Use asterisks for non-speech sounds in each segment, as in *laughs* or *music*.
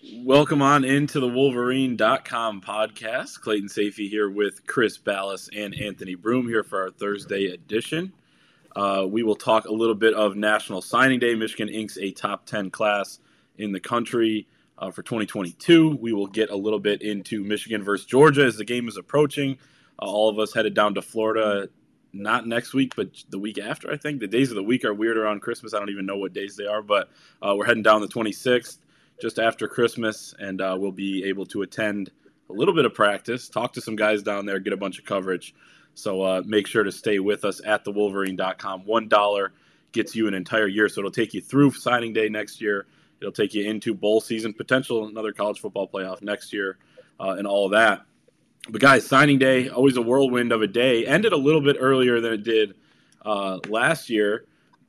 Welcome on into the Wolverine.com podcast. Clayton Sayfie here with Chris Balas and Anthony Broome here for our Thursday edition. Uh, we will talk a little bit of National Signing Day. Michigan inks a top 10 class in the country uh, for 2022. We will get a little bit into Michigan versus Georgia as the game is approaching. Uh, all of us headed down to Florida, not next week, but the week after, I think. The days of the week are weird around Christmas. I don't even know what days they are, but uh, we're heading down the 26th just after Christmas, and uh, we'll be able to attend a little bit of practice, talk to some guys down there, get a bunch of coverage. So uh, make sure to stay with us at thewolverine.com. One dollar gets you an entire year, so it'll take you through signing day next year. It'll take you into bowl season, potential another college football playoff next year, uh, and all that. But guys, signing day always a whirlwind of a day. Ended a little bit earlier than it did uh, last year.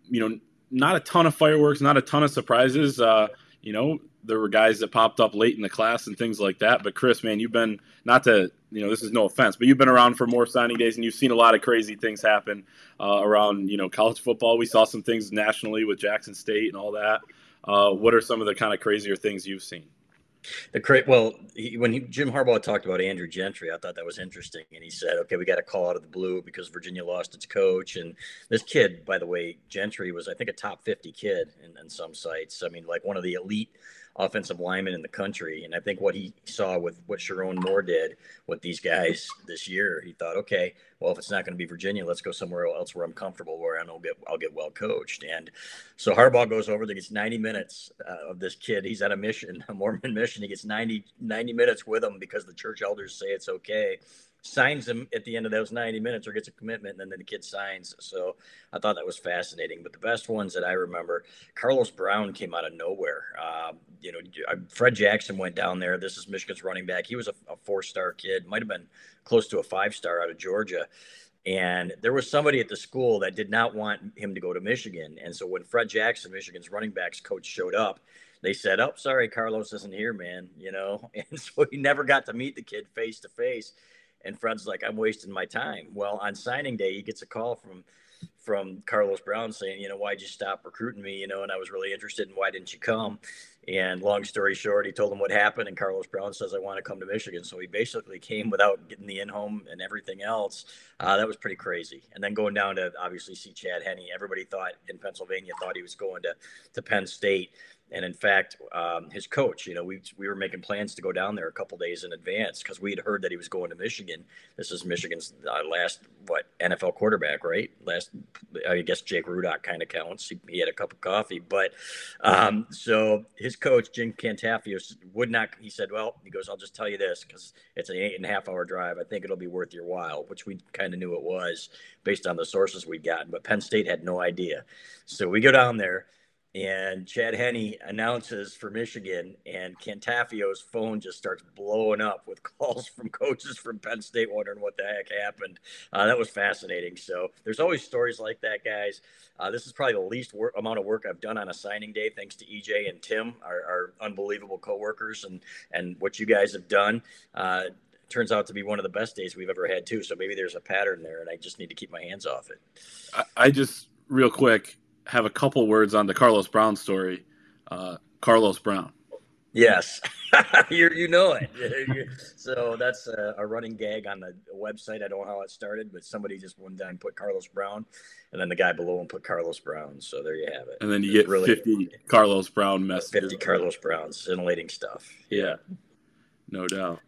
You know, not a ton of fireworks, not a ton of surprises. Uh, you know, there were guys that popped up late in the class and things like that. But Chris, man, you've been not to you know this is no offense, but you've been around for more signing days and you've seen a lot of crazy things happen uh, around you know college football. We saw some things nationally with Jackson State and all that. Uh, what are some of the kind of crazier things you've seen? The great well, he, when he, Jim Harbaugh talked about Andrew Gentry, I thought that was interesting, and he said, "Okay, we got a call out of the blue because Virginia lost its coach." And this kid, by the way, Gentry was, I think, a top fifty kid in, in some sites. I mean, like one of the elite offensive lineman in the country. And I think what he saw with what Sherrone Moore did with these guys this year, he thought, okay, well, if it's not going to be Virginia, let's go somewhere else where I'm comfortable, where I know get I'll get well coached. And so Harbaugh goes over there, gets 90 minutes uh, of this kid. He's at a mission, a Mormon mission. He gets 90 90 minutes with him because the church elders say it's okay signs him at the end of those 90 minutes or gets a commitment and then the kid signs. So I thought that was fascinating. But the best ones that I remember, Carlos Brown came out of nowhere. Uh, you know, Fred Jackson went down there. This is Michigan's running back. He was a, a four star kid, might have been close to a five star out of Georgia. And there was somebody at the school that did not want him to go to Michigan. And so when Fred Jackson, Michigan's running backs coach, showed up, they said, "Oh, sorry, Carlos isn't here, man." You know, *laughs* and so he never got to meet the kid face to face. And Fred's like, I'm wasting my time. Well, on signing day, he gets a call from from Carlos Brown saying, you know, why'd you stop recruiting me? You know, and I was really interested in why didn't you come? And long story short, he told him what happened, and Carlos Brown says, I want to come to Michigan. So he basically came without getting the in home and everything else. Uh, that was pretty crazy. And then going down to obviously see Chad Henne. Everybody thought in Pennsylvania thought he was going to, to Penn State. And in fact, um, his coach, you know, we, we were making plans to go down there a couple days in advance because we had heard that he was going to Michigan. This is Michigan's uh, last, what, NFL quarterback, right? Last, I guess Jake Rudock kind of counts. He, he, had a cup of coffee. But um, so his coach, Jim Cantafios, would not, he said, well, he goes, I'll just tell you this because it's an eight and a half hour drive. I think it'll be worth your while, which we kind of knew it was based on the sources we'd gotten. But Penn State had no idea. So we go down there and Chad Henne announces for Michigan, and Cantafio's phone just starts blowing up with calls from coaches from Penn State wondering what the heck happened. Uh, that was fascinating. So there's always stories like that, guys. Uh, this is probably the least work, amount of work I've done on a signing day, thanks to EJ and Tim, our, our unbelievable coworkers, and and what you guys have done. Uh, turns out to be one of the best days we've ever had too. So maybe there's a pattern there, and I just need to keep my hands off it. I, I just real quick have a couple words on the Carlos Brown story. Uh, Carlos Brown. Yes, *laughs* you you know it. *laughs* so that's a, a, running gag on the website. I don't know how it started, but somebody just one time put Carlos Brown, and then the guy below him put Carlos Brown. So there you have it. And then you it's get really, fifty Carlos Brown messages. Fifty Carlos Browns, scintillating stuff. Yeah, no doubt.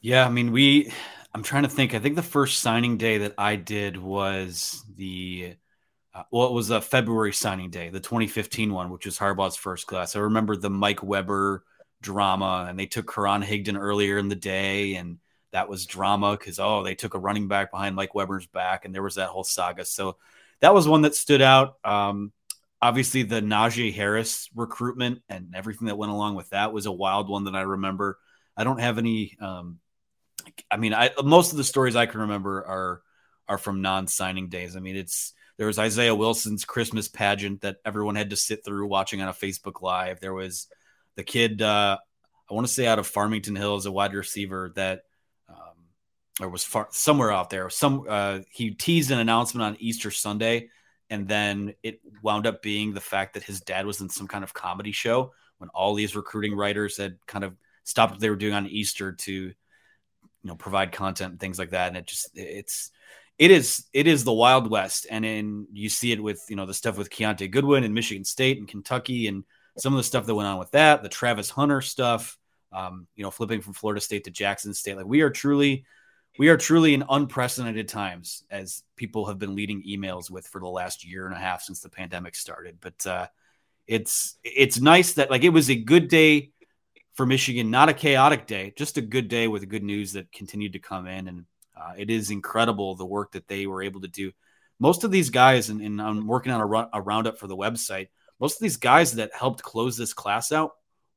Yeah, I mean we. I'm trying to think. I think the first signing day that I did was the uh, well, it was a February signing day, the 2015 one, which was Harbaugh's first class. I remember the Mike Weber drama, and they took Karan Higdon earlier in the day, and that was drama because oh, they took a running back behind Mike Weber's back, and there was that whole saga. So that was one that stood out. Um, obviously the Najee Harris recruitment and everything that went along with that was a wild one that I remember. I don't have any. Um, I mean, I most of the stories I can remember are are from non-signing days. I mean, it's there was Isaiah Wilson's Christmas pageant that everyone had to sit through watching on a Facebook Live. There was the kid, uh, I want to say out of Farmington Hills, a wide receiver that, um, or was far, somewhere out there. Some uh, he teased an announcement on Easter Sunday, and then it wound up being the fact that his dad was in some kind of comedy show when all these recruiting writers had kind of stopped what they were doing on Easter to, you know, provide content and things like that. And it just it's it is it is the Wild West, and in you see it with you know the stuff with Kiyaunta Goodwin and Michigan State and Kentucky, and some of the stuff that went on with that, the Travis Hunter stuff, um, you know, flipping from Florida State to Jackson State. Like we are truly, we are truly in unprecedented times, as people have been leading emails with for the last year and a half since the pandemic started. But uh, it's it's nice that like it was a good day for Michigan, not a chaotic day, just a good day with good news that continued to come in and uh, it is incredible the work that they were able to do. Most of these guys, and, and I'm working on a, a roundup for the website. Most of these guys that helped close this class out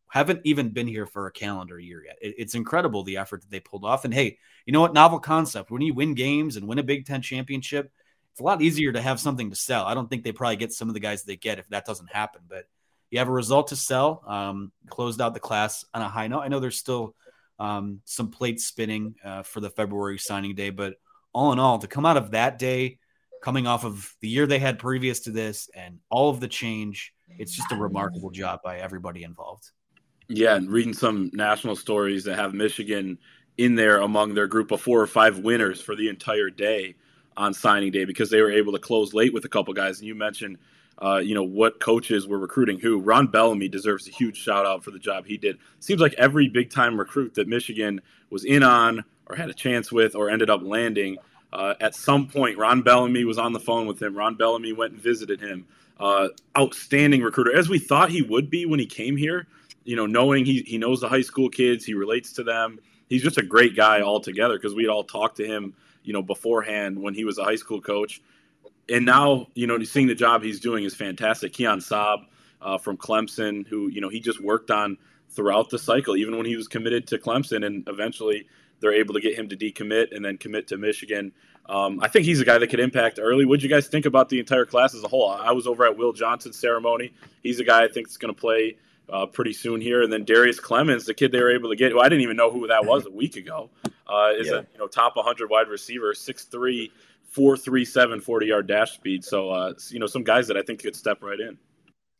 haven't even been here for a calendar year yet. It, it's incredible the effort that they pulled off. And hey, you know what? Novel concept. When you win games and win a Big Ten championship, it's a lot easier to have something to sell. I don't think they probably get some of the guys they get if that doesn't happen, but you have a result to sell. Um, closed out the class on a high note. I know there's still um, some plates spinning uh, for the February signing day. But all in all, to come out of that day, coming off of the year they had previous to this and all of the change, it's just a remarkable job by everybody involved. Yeah, and reading some national stories that have Michigan in there among their group of four or five winners for the entire day on signing day because they were able to close late with a couple guys. And you mentioned uh, you know what coaches were recruiting who. Ron Bellamy deserves a huge shout out for the job he did. Seems like every big time recruit that Michigan was in on or had a chance with or ended up landing. Uh, at some point, Ron Bellamy was on the phone with him. Ron Bellamy went and visited him. Uh, outstanding recruiter, as we thought he would be when he came here. You know, knowing he he knows the high school kids, he relates to them. He's just a great guy altogether because we'd all talked to him, you know, beforehand when he was a high school coach and now you know seeing the job he's doing is fantastic. Keon Sabb uh, from Clemson, who you know he just worked on throughout the cycle, even when he was committed to Clemson, and eventually they're able to get him to decommit and then commit to Michigan. Um, I think he's a guy that could impact early. What do you guys think about the entire class as a whole? I was over at Will Johnson's ceremony. He's a guy I think is going to play uh, pretty soon here. And then Darius Clemons, the kid they were able to get, who I didn't even know who that was a week ago, uh, is yeah. a you know top 100 wide receiver, 6'3", four three seven 40 yard dash speed. So uh, you know some guys that I think could step right in.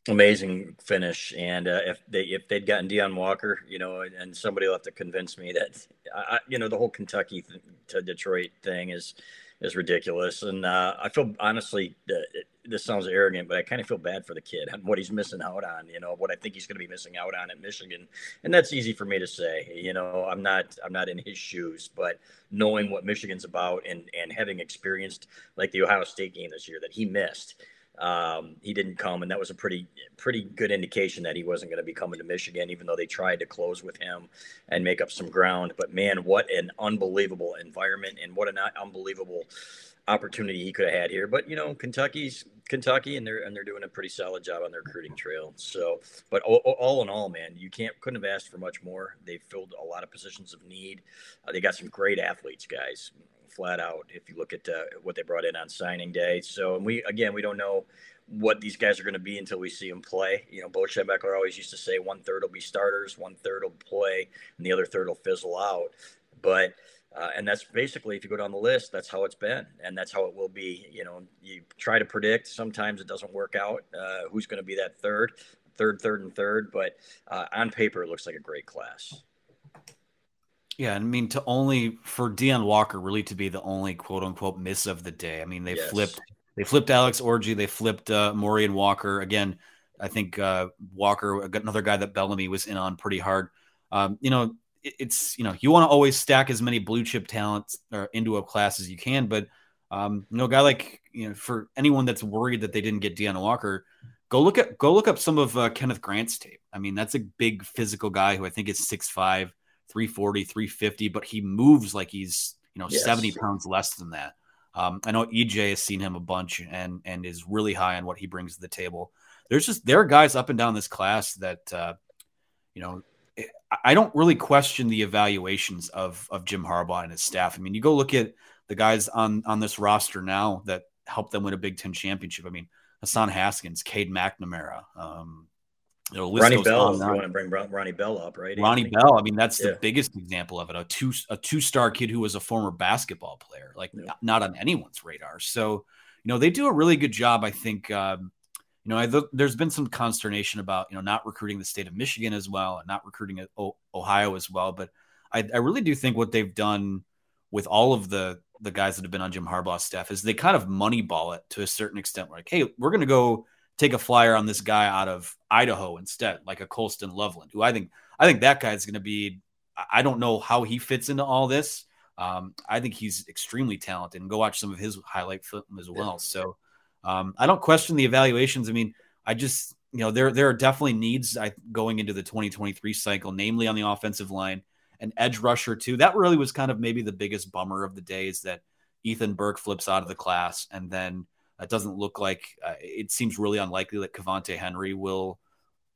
Amazing finish, and uh, if they if they'd gotten Deone Walker, you know, and somebody have to convince me that I, you know the whole Kentucky th- to Detroit thing is is ridiculous, and uh, I feel honestly this sounds arrogant, but I kind of feel bad for the kid and what he's missing out on. You know what I think he's going to be missing out on at Michigan, and that's easy for me to say. You know, I'm not I'm not in his shoes, but knowing what Michigan's about and and having experienced like the Ohio State game this year that he missed. Um, he didn't come, and that was a pretty pretty good indication that he wasn't going to be coming to Michigan, even though they tried to close with him and make up some ground. But man, what an unbelievable environment and what an unbelievable opportunity he could have had here. But you know, Kentucky's Kentucky, and they're and they're doing a pretty solid job on their recruiting trail. So, but all, all in all, man, you can't couldn't have asked for much more. They filled a lot of positions of need. Uh, they got some great athletes, guys, flat out. If you look at uh, what they brought in on signing day, so and we again we don't know what these guys are going to be until we see them play. You know, Bo Schembechler always used to say one third will be starters, one third will play, and the other third will fizzle out. But uh, and that's basically, if you go down the list, that's how it's been, and that's how it will be. You know, you try to predict. Sometimes it doesn't work out. Uh, who's going to be that third, third, third, and third? But uh, on paper, it looks like a great class. Yeah, I mean, to only for Deone Walker really to be the only quote unquote miss of the day. I mean, they yes. flipped, they flipped Alex Orji, they flipped uh, and Walker again. I think uh, Walker, another guy that Bellamy was in on pretty hard. Um, you know, it's you know you want to always stack as many blue chip talents uh, into a class as you can, but um, you know, guy like you know, for anyone that's worried that they didn't get Deone Walker, go look at go look up some of uh, Kenneth Grant's tape. I mean, that's a big physical guy who I think is 6'5", 340, 350, but he moves like he's you know yes. 70 pounds less than that. Um, I know EJ has seen him a bunch and and is really high on what he brings to the table. there's just there are guys up and down this class that uh, you know I don't really question the evaluations of of Jim Harbaugh and his staff. I mean, you go look at the guys on on this roster now that helped them win a Big Ten championship. I mean, Hassan Haskins, Cade McNamara, um, you know, Ronnie Bell. You want to bring Ronnie Bell up, right? Ronnie Anthony? Bell. I mean, that's yeah. the biggest example of it. A two a two star kid who was a former basketball player, like yeah. not, not, on anyone's radar. So, you know, they do a really good job. I think. Um, you know, I th- there's been some consternation about you know not recruiting the state of Michigan as well and not recruiting o- Ohio as well. But I, I really do think what they've done with all of the the guys that have been on Jim Harbaugh's staff is they kind of moneyball it to a certain extent. Like, hey, we're going to go take a flyer on this guy out of Idaho instead, like a Colston Loveland, who I think I think that guy is going to be. I don't know how he fits into all this. Um, I think he's extremely talented, and go watch some of his highlight film as well. So um, I don't question the evaluations. I mean, I just you know there there are definitely needs I, going into the 2023 cycle, namely on the offensive line, an edge rusher too. That really was kind of maybe the biggest bummer of the day is that Ethan Burke flips out of the class, and then it doesn't look like uh, it seems really unlikely that Cavante Henry will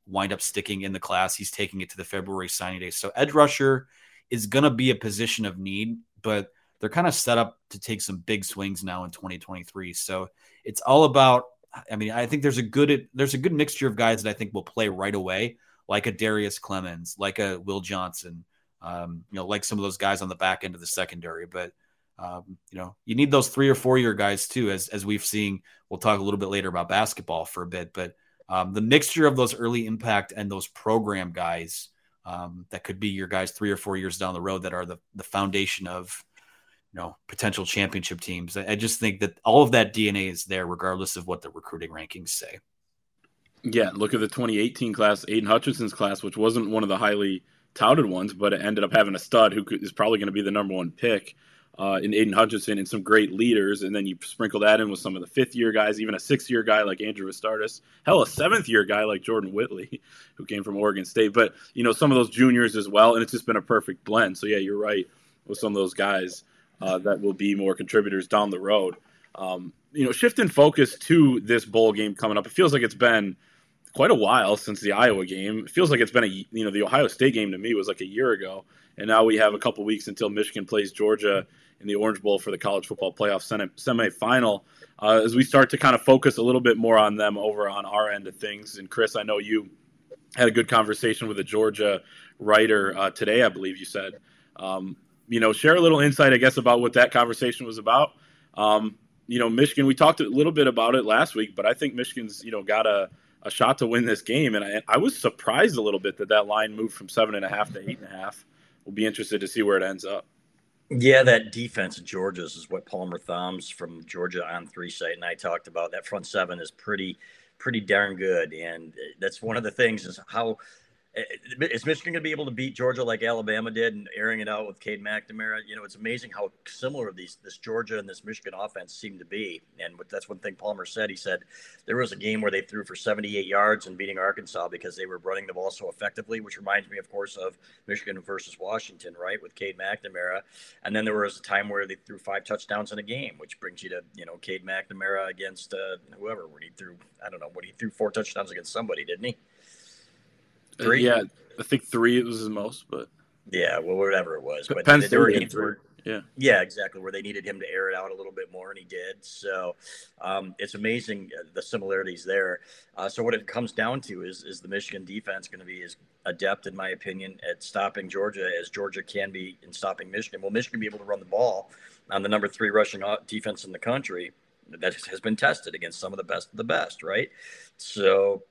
wind up sticking in the class. He's taking it to the February signing day. So edge rusher is going to be a position of need, but they're kind of set up to take some big swings now in 2023. So it's all about. I mean, I think there's a good there's a good mixture of guys that I think will play right away, like a Darius Clemons, like a Will Johnson, um, you know, like some of those guys on the back end of the secondary. But um, you know, you need those three or four year guys too, as as we've seen. We'll talk a little bit later about basketball for a bit, but um, the mixture of those early impact and those program guys um, that could be your guys three or four years down the road that are the the foundation of you know potential championship teams. I, I just think that all of that DNA is there, regardless of what the recruiting rankings say. Yeah, look at the 2018 class, Aidan Hutchinson's class, which wasn't one of the highly touted ones, but it ended up having a stud who is probably going to be the number one pick uh, in Aidan Hutchinson and some great leaders. And then you sprinkle that in with some of the fifth year guys, even a sixth year guy like Andrew Vastardis, hell, a seventh year guy like Jordan Whittley, *laughs* who came from Oregon State. But, you know, some of those juniors as well. And it's just been a perfect blend. So, yeah, you're right with some of those guys uh, that will be more contributors down the road. Um, you know, shifting focus to this bowl game coming up, it feels like it's been quite a while since the Iowa game. It feels like it's been a, you know, the Ohio State game to me was like a year ago. And now we have a couple weeks until Michigan plays Georgia in the Orange Bowl for the college football playoff semifinal. Uh, as we start to kind of focus a little bit more on them over on our end of things. And Chris, I know you had a good conversation with a Georgia writer uh, today, I believe you said. Um, you know, share a little insight, I guess, about what that conversation was about. Um, you know, Michigan, we talked a little bit about it last week, but I think Michigan's, you know, got a, a shot to win this game. And I, I was surprised a little bit that that line moved from seven and a half to eight and a half. We'll be interested to see where it ends up. Yeah, that defense of Georgia's is what Palmer Thombs from Georgia on three site and I talked about. That front seven is pretty, pretty darn good, and uh, that's one of the things is how is Michigan going to be able to beat Georgia like Alabama did and airing it out with Cade McNamara? You know, it's amazing how similar these this Georgia and this Michigan offense seem to be. And that's one thing Palmer said. He said there was a game where they threw for 78 yards and beating Arkansas because they were running the ball so effectively, which reminds me, of course, of Michigan versus Washington, right, with Cade McNamara. And then there was a time where they threw five touchdowns in a game, which brings you to you know Cade McNamara against uh, whoever. When he threw, I don't know, when he threw four touchdowns against somebody, didn't he? Three? Uh, yeah, I think three was his most, but yeah, well, whatever it was. But Penn there were yeah, yeah, exactly, where they needed him to air it out a little bit more, and he did. So um, it's amazing uh, the similarities there. Uh, so what it comes down to is is the Michigan defense going to be as adept, in my opinion, at stopping Georgia as Georgia can be in stopping Michigan? Will Michigan be able to run the ball on the number three rushing defense in the country? That has been tested against some of the best of the best, right? So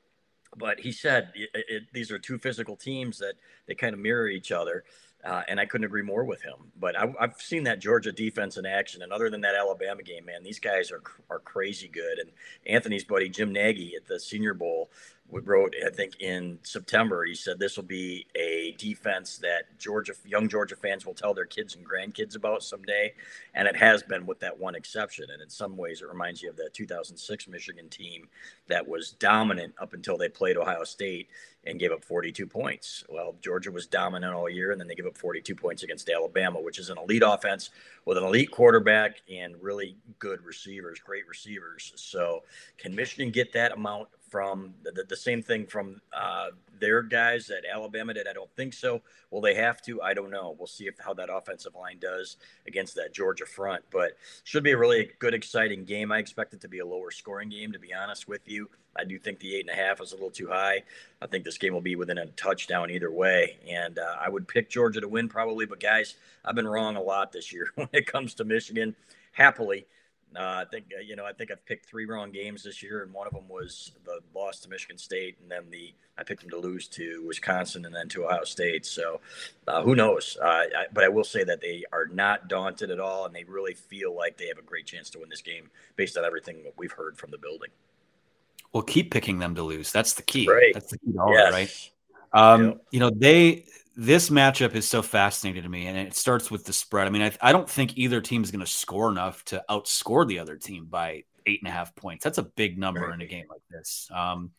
but he said it, it, these are two physical teams that they kind of mirror each other. Uh, and I couldn't agree more with him. But I, have seen that Georgia defense in action, and other than that Alabama game, man, these guys are are crazy good. And Anthony's buddy Jim Nagy at the Senior Bowl wrote, I think in September, he said this will be a defense that Georgia young Georgia fans will tell their kids and grandkids about someday, and it has been with that one exception. And in some ways, it reminds you of that 2006 Michigan team that was dominant up until they played Ohio State and gave up 42 points. Well, Georgia was dominant all year, and then they gave up 42 points against Alabama, which is an elite offense with an elite quarterback and really good receivers, great receivers. So, can Michigan get that amount from the, the same thing from uh, their guys at Alabama did. I don't think so. Will they have to? I don't know. We'll see if how that offensive line does against that Georgia front. But should be a really good, exciting game. I expect it to be a lower scoring game, to be honest with you. I do think the eight and a half is a little too high. I think this game will be within a touchdown either way. And uh, I would pick Georgia to win probably. But guys, I've been wrong a lot this year *laughs* when it comes to Michigan. Happily, uh, I think uh, you know I think I've picked three wrong games this year, and one of them was the loss to Michigan State, and then the I picked them to lose to Wisconsin and then to Ohio State. So uh, who knows? Uh, I, but I will say that they are not daunted at all, and they really feel like they have a great chance to win this game based on everything that we've heard from the building. Well, keep picking them to lose. That's the key. Right. That's the key to all yes. right? Um, yep. You know, they this matchup is so fascinating to me, and it starts with the spread. I mean, I, I don't think either team is going to score enough to outscore the other team by eight and a half points. That's a big number right. in a game like this. Um,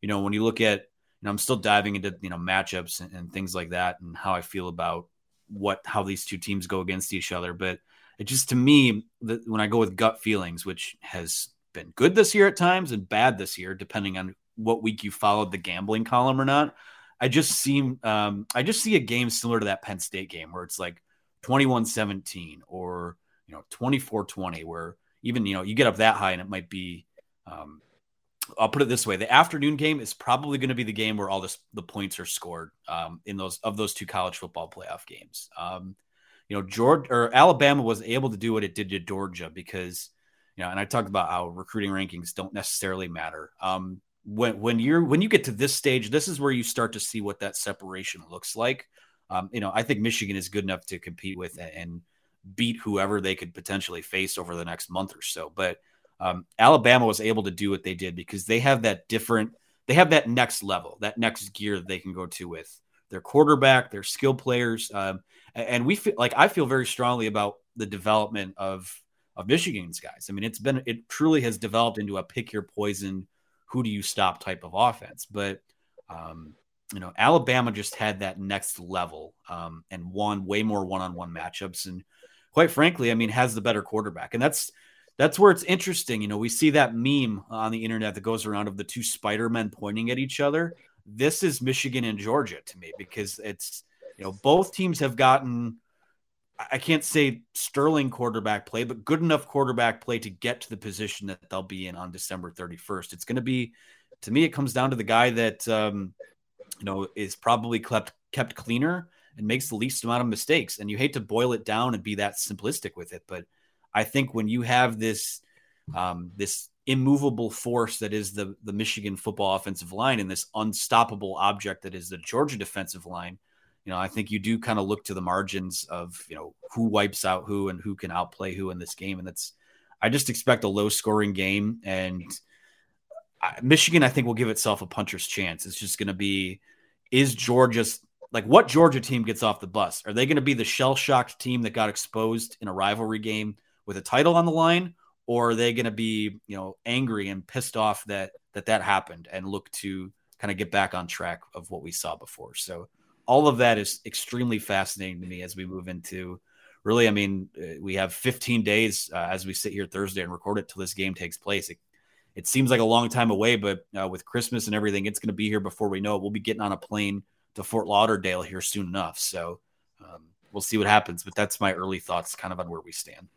you know, when you look at, you know, I'm still diving into you know matchups and, and things like that, and how I feel about what how these two teams go against each other. But it just to me, the, when I go with gut feelings, which has been good this year at times and bad this year, depending on what week you followed the gambling column or not. I just seem um, I just see a game similar to that Penn State game where it's like 21-17 or you know 24-20 where even you know you get up that high and it might be um, I'll put it this way: the afternoon game is probably going to be the game where all this, the points are scored um, in those of those two college football playoff games. Um, you know, Georgia or Alabama was able to do what it did to Georgia because you know, and I talked about how recruiting rankings don't necessarily matter. Um, when when you're when you get to this stage, this is where you start to see what that separation looks like. Um, you know, I think Michigan is good enough to compete with and beat whoever they could potentially face over the next month or so. But um, Alabama was able to do what they did because they have that different, they have that next level, that next gear that they can go to with their quarterback, their skill players, um, and we feel like I feel very strongly about the development of of Michigan's guys. I mean, it's been it truly has developed into a pick your poison who do you stop type of offense. But um, you know, Alabama just had that next level um, and won way more one-on-one matchups, and quite frankly, I mean, has the better quarterback, and that's that's where it's interesting. You know, we see that meme on the internet that goes around of the two Spider Men pointing at each other. This is Michigan and Georgia to me because it's you know both teams have gotten I can't say sterling quarterback play, but good enough quarterback play to get to the position that they'll be in on December 31st. It's going to be, to me, it comes down to the guy that, um, you know, is probably kept, kept cleaner and makes the least amount of mistakes. And you hate to boil it down and be that simplistic with it. But I think when you have this, um, this immovable force that is the, the Michigan football offensive line and this unstoppable object that is the Georgia defensive line, you know, I think you do kind of look to the margins of, you know, who wipes out who and who can outplay who in this game. And that's, I just expect a low scoring game. And Michigan, I think, will give itself a puncher's chance. It's just going to be, is Georgia's like what Georgia team gets off the bus? Are they going to be the shell shocked team that got exposed in a rivalry game with a title on the line? Or are they going to be, you know, angry and pissed off that that that happened and look to kind of get back on track of what we saw before? So all of that is extremely fascinating to me as we move into really i mean uh, we have 15 days uh, as we sit here thursday and record it till this game takes place. It, it seems like a long time away but uh, with christmas and everything it's going to be here before we know it. We'll be getting on a plane to fort lauderdale here soon enough. So um, we'll see what happens but that's my early thoughts kind of on where we stand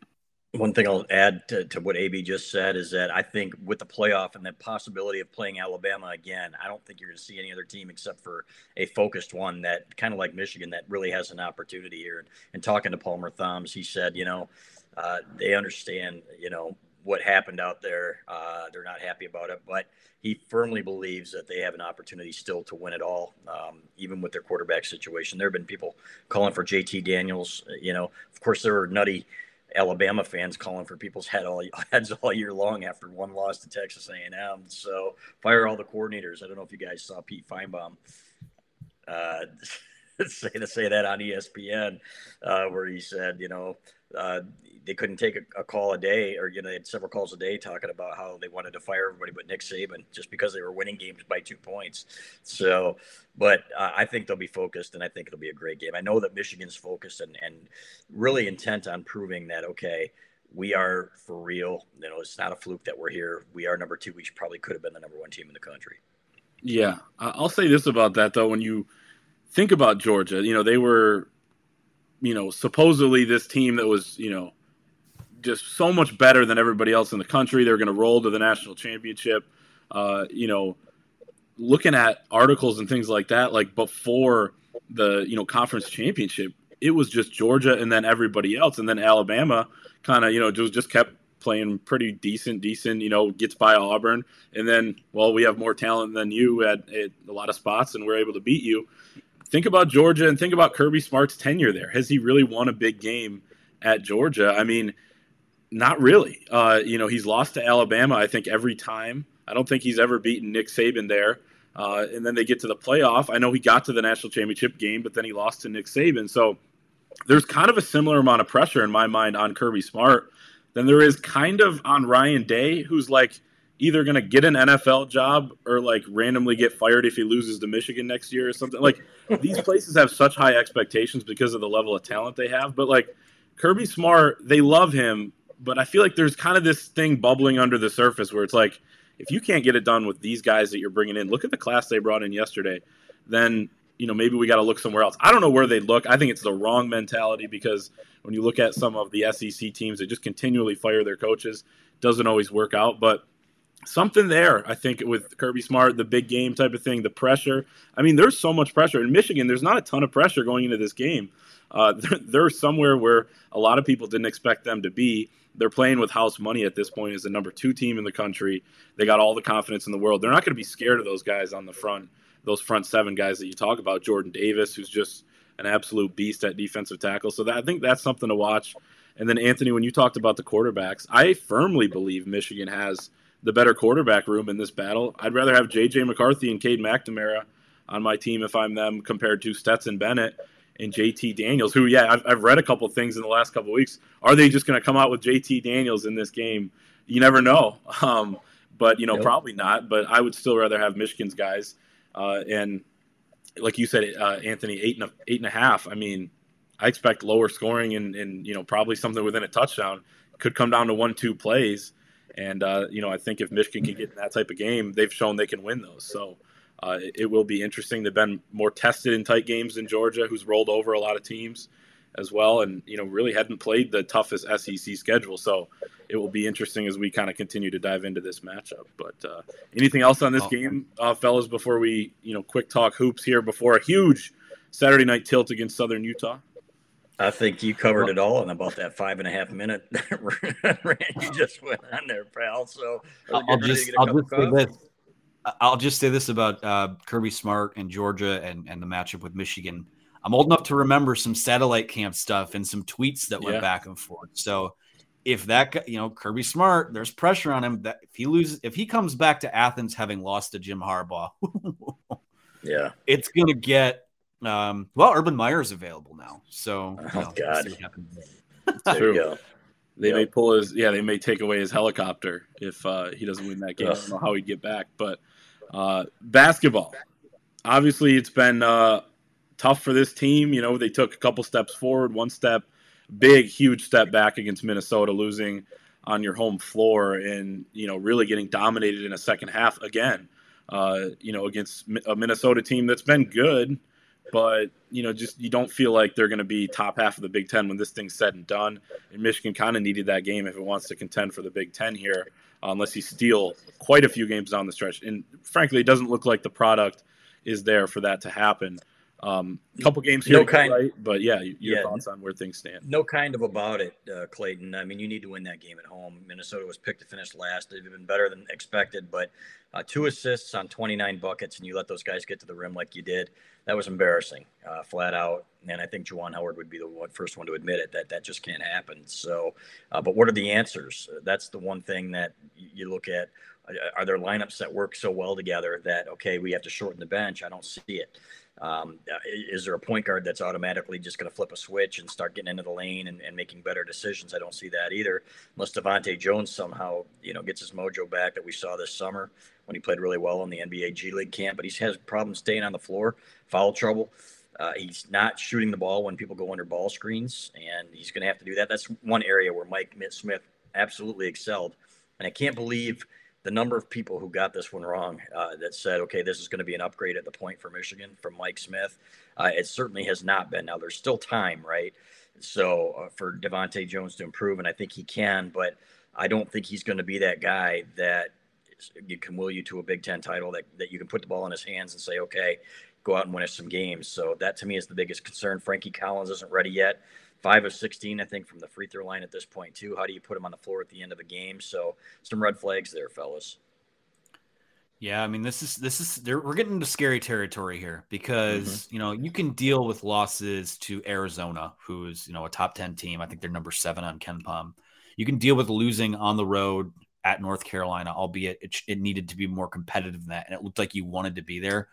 one thing I'll add to, to, what AB just said is that I think with the playoff and the possibility of playing Alabama again, I don't think you're going to see any other team except for a focused one that kind of like Michigan that really has an opportunity here. And, and talking to Palmer Thombs, he said, you know, uh, they understand, you know, what happened out there. Uh, they're not happy about it, but he firmly believes that they have an opportunity still to win it all, um, even with their quarterback situation. There have been people calling for JT Daniels. You know, of course, there were nutty Alabama fans calling for people's head all, *laughs* heads all year long after one loss to Texas A&M. So fire all the coordinators. I don't know if you guys saw Pete Finebaum uh, *laughs* say to say that on ESPN, uh, where he said, you know, uh, they couldn't take a, a, call a day, or you know, they had several calls a day talking about how they wanted to fire everybody but Nick Saban just because they were winning games by two points. So, but uh, I think they'll be focused, and I think it'll be a great game. I know that Michigan's focused and, and really intent on proving that okay, we are for real. You know, it's not a fluke that we're here. We are number two. We probably could have been the number one team in the country. Yeah, I'll say this about that though. When you think about Georgia, you know they were, you know, supposedly this team that was, you know, just so much better than everybody else in the country. They're going to roll to the national championship. Uh, you know, looking at articles and things like that, like before the you know conference championship, it was just Georgia and then everybody else, and then Alabama kind of you know just just kept playing pretty decent, decent. You know, gets by Auburn, and then well, we have more talent than you at, at a lot of spots, and we're able to beat you. Think about Georgia and think about Kirby Smart's tenure there. Has he really won a big game at Georgia? I mean, not really. Uh, you know, he's lost to Alabama. I think every time. I don't think he's ever beaten Nick Saban there. Uh, and then they get to the playoff. I know he got to the national championship game, but then he lost to Nick Saban. So there's kind of a similar amount of pressure in my mind on Kirby Smart than there is kind of on Ryan Day, who's like either going to get an NFL job or like randomly get fired if he loses to Michigan next year or something. Like these *laughs* places have such high expectations because of the level of talent they have. But like Kirby Smart, they love him, but I feel like there's kind of this thing bubbling under the surface where it's like, if you can't get it done with these guys that you're bringing in, look at the class they brought in yesterday, then you know maybe we got to look somewhere else. I don't know where they look. I think it's the wrong mentality because when you look at some of the SEC teams, they just continually fire their coaches. Doesn't always work out, but something there. I think with Kirby Smart, the big game type of thing, the pressure. I mean, there's so much pressure in Michigan. There's not a ton of pressure going into this game. Uh, *laughs* they're, they're somewhere where a lot of people didn't expect them to be they're playing with house money at this point as the number two team in the country. They got all the confidence in the world. They're not going to be scared of those guys on the front, those front seven guys that you talk about. Jordan Davis, who's just an absolute beast at defensive tackle. So that, I think that's something to watch. And then Anthony, when you talked about the quarterbacks, I firmly believe Michigan has the better quarterback room in this battle. I'd rather have J.J. McCarthy and Cade McNamara on my team if I'm them compared to Stetson Bennett and JT Daniels, who, yeah, I've, I've read a couple things in the last couple weeks. Are they just going to come out with JT Daniels in this game? You never know. *laughs* Um, but, you know, yep. probably not. But I would still rather have Michigan's guys. Uh, and like you said, uh, Anthony, eight and, a, eight and a half. I mean, I expect lower scoring and, and, you know, probably something within a touchdown. Could come down to one, two plays. And, uh, you know, I think if Michigan can get in that type of game, they've shown they can win those. So, uh, it, it, will be interesting. They've been more tested in tight games than Georgia, who's rolled over a lot of teams as well, and you know really hadn't played the toughest SEC schedule. So it will be interesting as we kind of continue to dive into this matchup. But uh, anything else on this oh. game, uh, fellas? Before we you know quick talk hoops here before a huge Saturday night tilt against Southern Utah. I think you covered it all in about that five and a half minute *laughs* you just went on there, pal. So I'll just I'll just say this I'll just say this about uh, Kirby Smart and Georgia and, and the matchup with Michigan. I'm old enough to remember some satellite camp stuff and some tweets that went yeah. back and forth. So if that you know Kirby Smart, there's pressure on him that if he loses, if he comes back to Athens having lost to Jim Harbaugh, *laughs* yeah, it's gonna get. Um, well, Urban Meyer's available now, so oh you know, god, there *laughs* you go. They yep. may pull his yeah, they may take away his helicopter if uh, he doesn't win that game. Ugh. I don't know how he'd get back, but uh, basketball. Obviously, it's been uh, tough for this team. You know, they took a couple steps forward, one step, big, huge step back against Minnesota, losing on your home floor and, you know, really getting dominated in a second half again, uh, you know, against a Minnesota team that's been good, but, you know, just you don't feel like they're going to be top half of the Big Ten when this thing's said and done. And Michigan kind of needed that game if it wants to contend for the Big Ten here uh, unless you steal quite a few games down the stretch. And frankly, it doesn't look like the product is there for that to happen. Um, a couple games here, no kind, right? But yeah, your yeah, thoughts on where things stand? No kind of about it, uh, Clayton. I mean, you need to win that game at home. Minnesota was picked to finish last. They've been better than expected, but uh, two assists on 29 buckets, and you let those guys get to the rim like you did. That was embarrassing, uh, flat out. And I think Juwan Howard would be the one, first one to admit it that that just can't happen. So, uh, but what are the answers? That's the one thing that you look at. Are there lineups that work so well together that okay, we have to shorten the bench? I don't see it. Um, is there a point guard that's automatically just going to flip a switch and start getting into the lane and, and, making better decisions? I don't see that either. Unless DeVante' Jones somehow, you know, gets his mojo back that we saw this summer when he played really well in the NBA G League camp, but he has problems staying on the floor, foul trouble. Uh, he's not shooting the ball when people go under ball screens, and he's going to have to do that. That's one area where Mike Smith absolutely excelled. And I can't believe the number of people who got this one wrong uh, that said, okay, this is going to be an upgrade at the point for Michigan from Mike Smith. Uh, it certainly has not been. Now, there's still time, right? So uh, for DeVante' Jones to improve, and I think he can, but I don't think he's going to be that guy that you can will you to a Big Ten title that, that you can put the ball in his hands and say, okay, go out and win us some games. So that to me is the biggest concern. Frankie Collins isn't ready yet. Five of 16, I think, from the free throw line at this point, too. How do you put him on the floor at the end of a game? So some red flags there, fellas. Yeah, I mean, this is this is we're getting into scary territory here because mm-hmm. you know you can deal with losses to Arizona, who's you know a top ten team. I think they're number seven on KenPom. You can deal with losing on the road at North Carolina, albeit it, it needed to be more competitive than that, and it looked like you wanted to be there.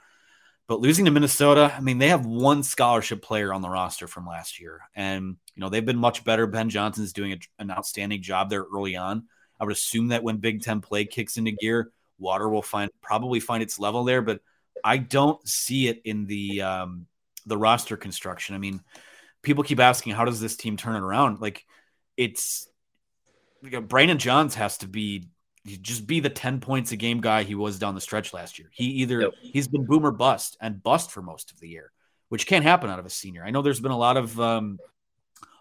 But losing to Minnesota, I mean, they have one scholarship player on the roster from last year, and you know they've been much better. Ben Johnson's doing a, an outstanding job there early on. I would assume that when Big Ten play kicks into gear, water will find probably find its level there, but I don't see it in the um, the roster construction. I mean, people keep asking, how does this team turn it around? Like, it's you know, Brandon Johns has to be just be the 10 points a game guy he was down the stretch last year. He either yep. he's been boomer bust and bust for most of the year, which can't happen out of a senior. I know there's been a lot of um,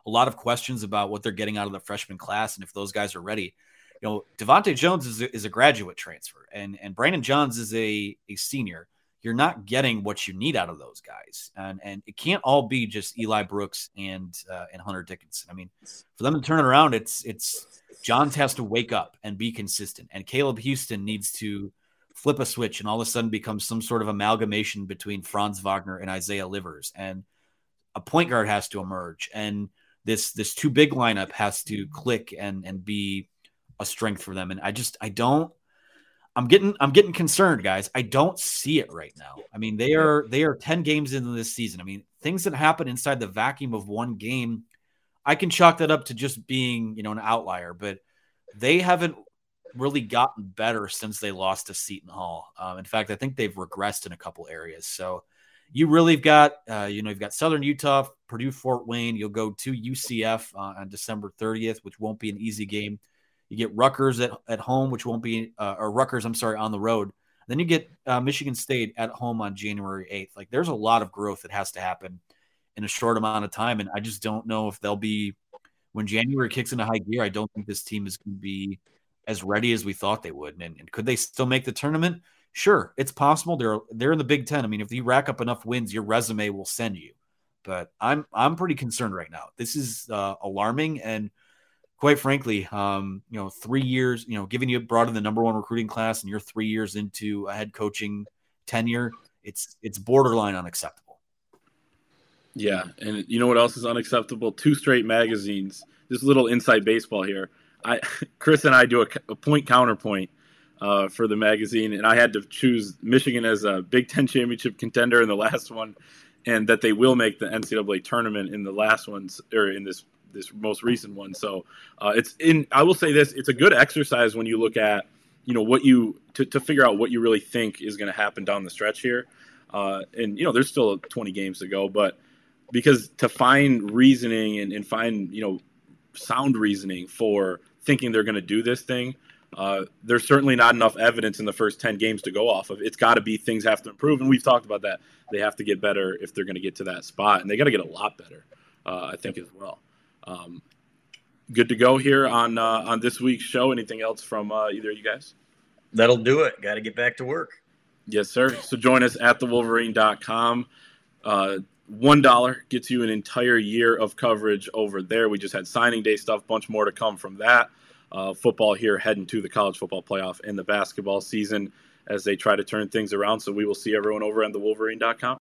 a lot of questions about what they're getting out of the freshman class and if those guys are ready. You know, DeVante' Jones is a, is a graduate transfer and and Brandon Johns is a a senior. You're not getting what you need out of those guys, and and it can't all be just Eli Brooks and uh, and Hunter Dickinson. I mean, for them to turn it around, it's it's Johns has to wake up and be consistent, and Caleb Houstan needs to flip a switch and all of a sudden become some sort of amalgamation between Franz Wagner and Isaiah Livers, and a point guard has to emerge, and this this two big lineup has to click and and be a strength for them. And I just I don't. I'm getting I'm getting concerned, guys. I don't see it right now. I mean, they are they are 10 games into this season. I mean, things that happen inside the vacuum of one game I can chalk that up to just being, you know, an outlier, but they haven't really gotten better since they lost to Seton Hall. Um, in fact, I think they've regressed in a couple areas. So you really have got, uh, you know, you've got Southern Utah, Purdue, Fort Wayne. You'll go to UCF uh, on December 30th, which won't be an easy game. You get Rutgers at, at home, which won't be, uh, or Rutgers, I'm sorry, on the road. Then you get uh, Michigan State at home on January 8th. Like there's a lot of growth that has to happen in a short amount of time. And I just don't know if they'll be when January kicks into high gear. I don't think this team is going to be as ready as we thought they would. And, and, could they still make the tournament? Sure, it's possible. They're they're in the Big Ten. I mean, if you rack up enough wins, your resume will send you. But I'm I'm pretty concerned right now. This is uh, alarming and quite frankly, um, you know, three years, you know, giving you brought in the number one recruiting class and you're three years into a head coaching tenure, it's it's borderline unacceptable. Yeah, and you know what else is unacceptable? Two straight magazines. This little inside baseball here. I *laughs* Chris and I do a, a point counterpoint uh, for the magazine, and I had to choose Michigan as a Big Ten championship contender in the last one, and that they will make the NCAA tournament in the last ones or in this this most recent one. So uh, it's in. I will say this: it's a good exercise when you look at you know what you to, to figure out what you really think is going to happen down the stretch here. Uh, and you know, there's still 20 games to go, but because to find reasoning and, and find you know sound reasoning for thinking they're going to do this thing uh, there's certainly not enough evidence in the first 10 games to go off of it's got to be things have to improve and we've talked about that they have to get better if they're going to get to that spot and they got to get a lot better uh, i think as well um, good to go here on uh, on this week's show anything else from uh, either of you guys that'll do it got to get back to work yes sir so join us at thewolverine.com uh, one dollar gets you an entire year of coverage over there. We just had signing day stuff, bunch more to come from that. Uh, football here heading to the college football playoff and the basketball season as they try to turn things around. So we will see everyone over on the Wolverine.com.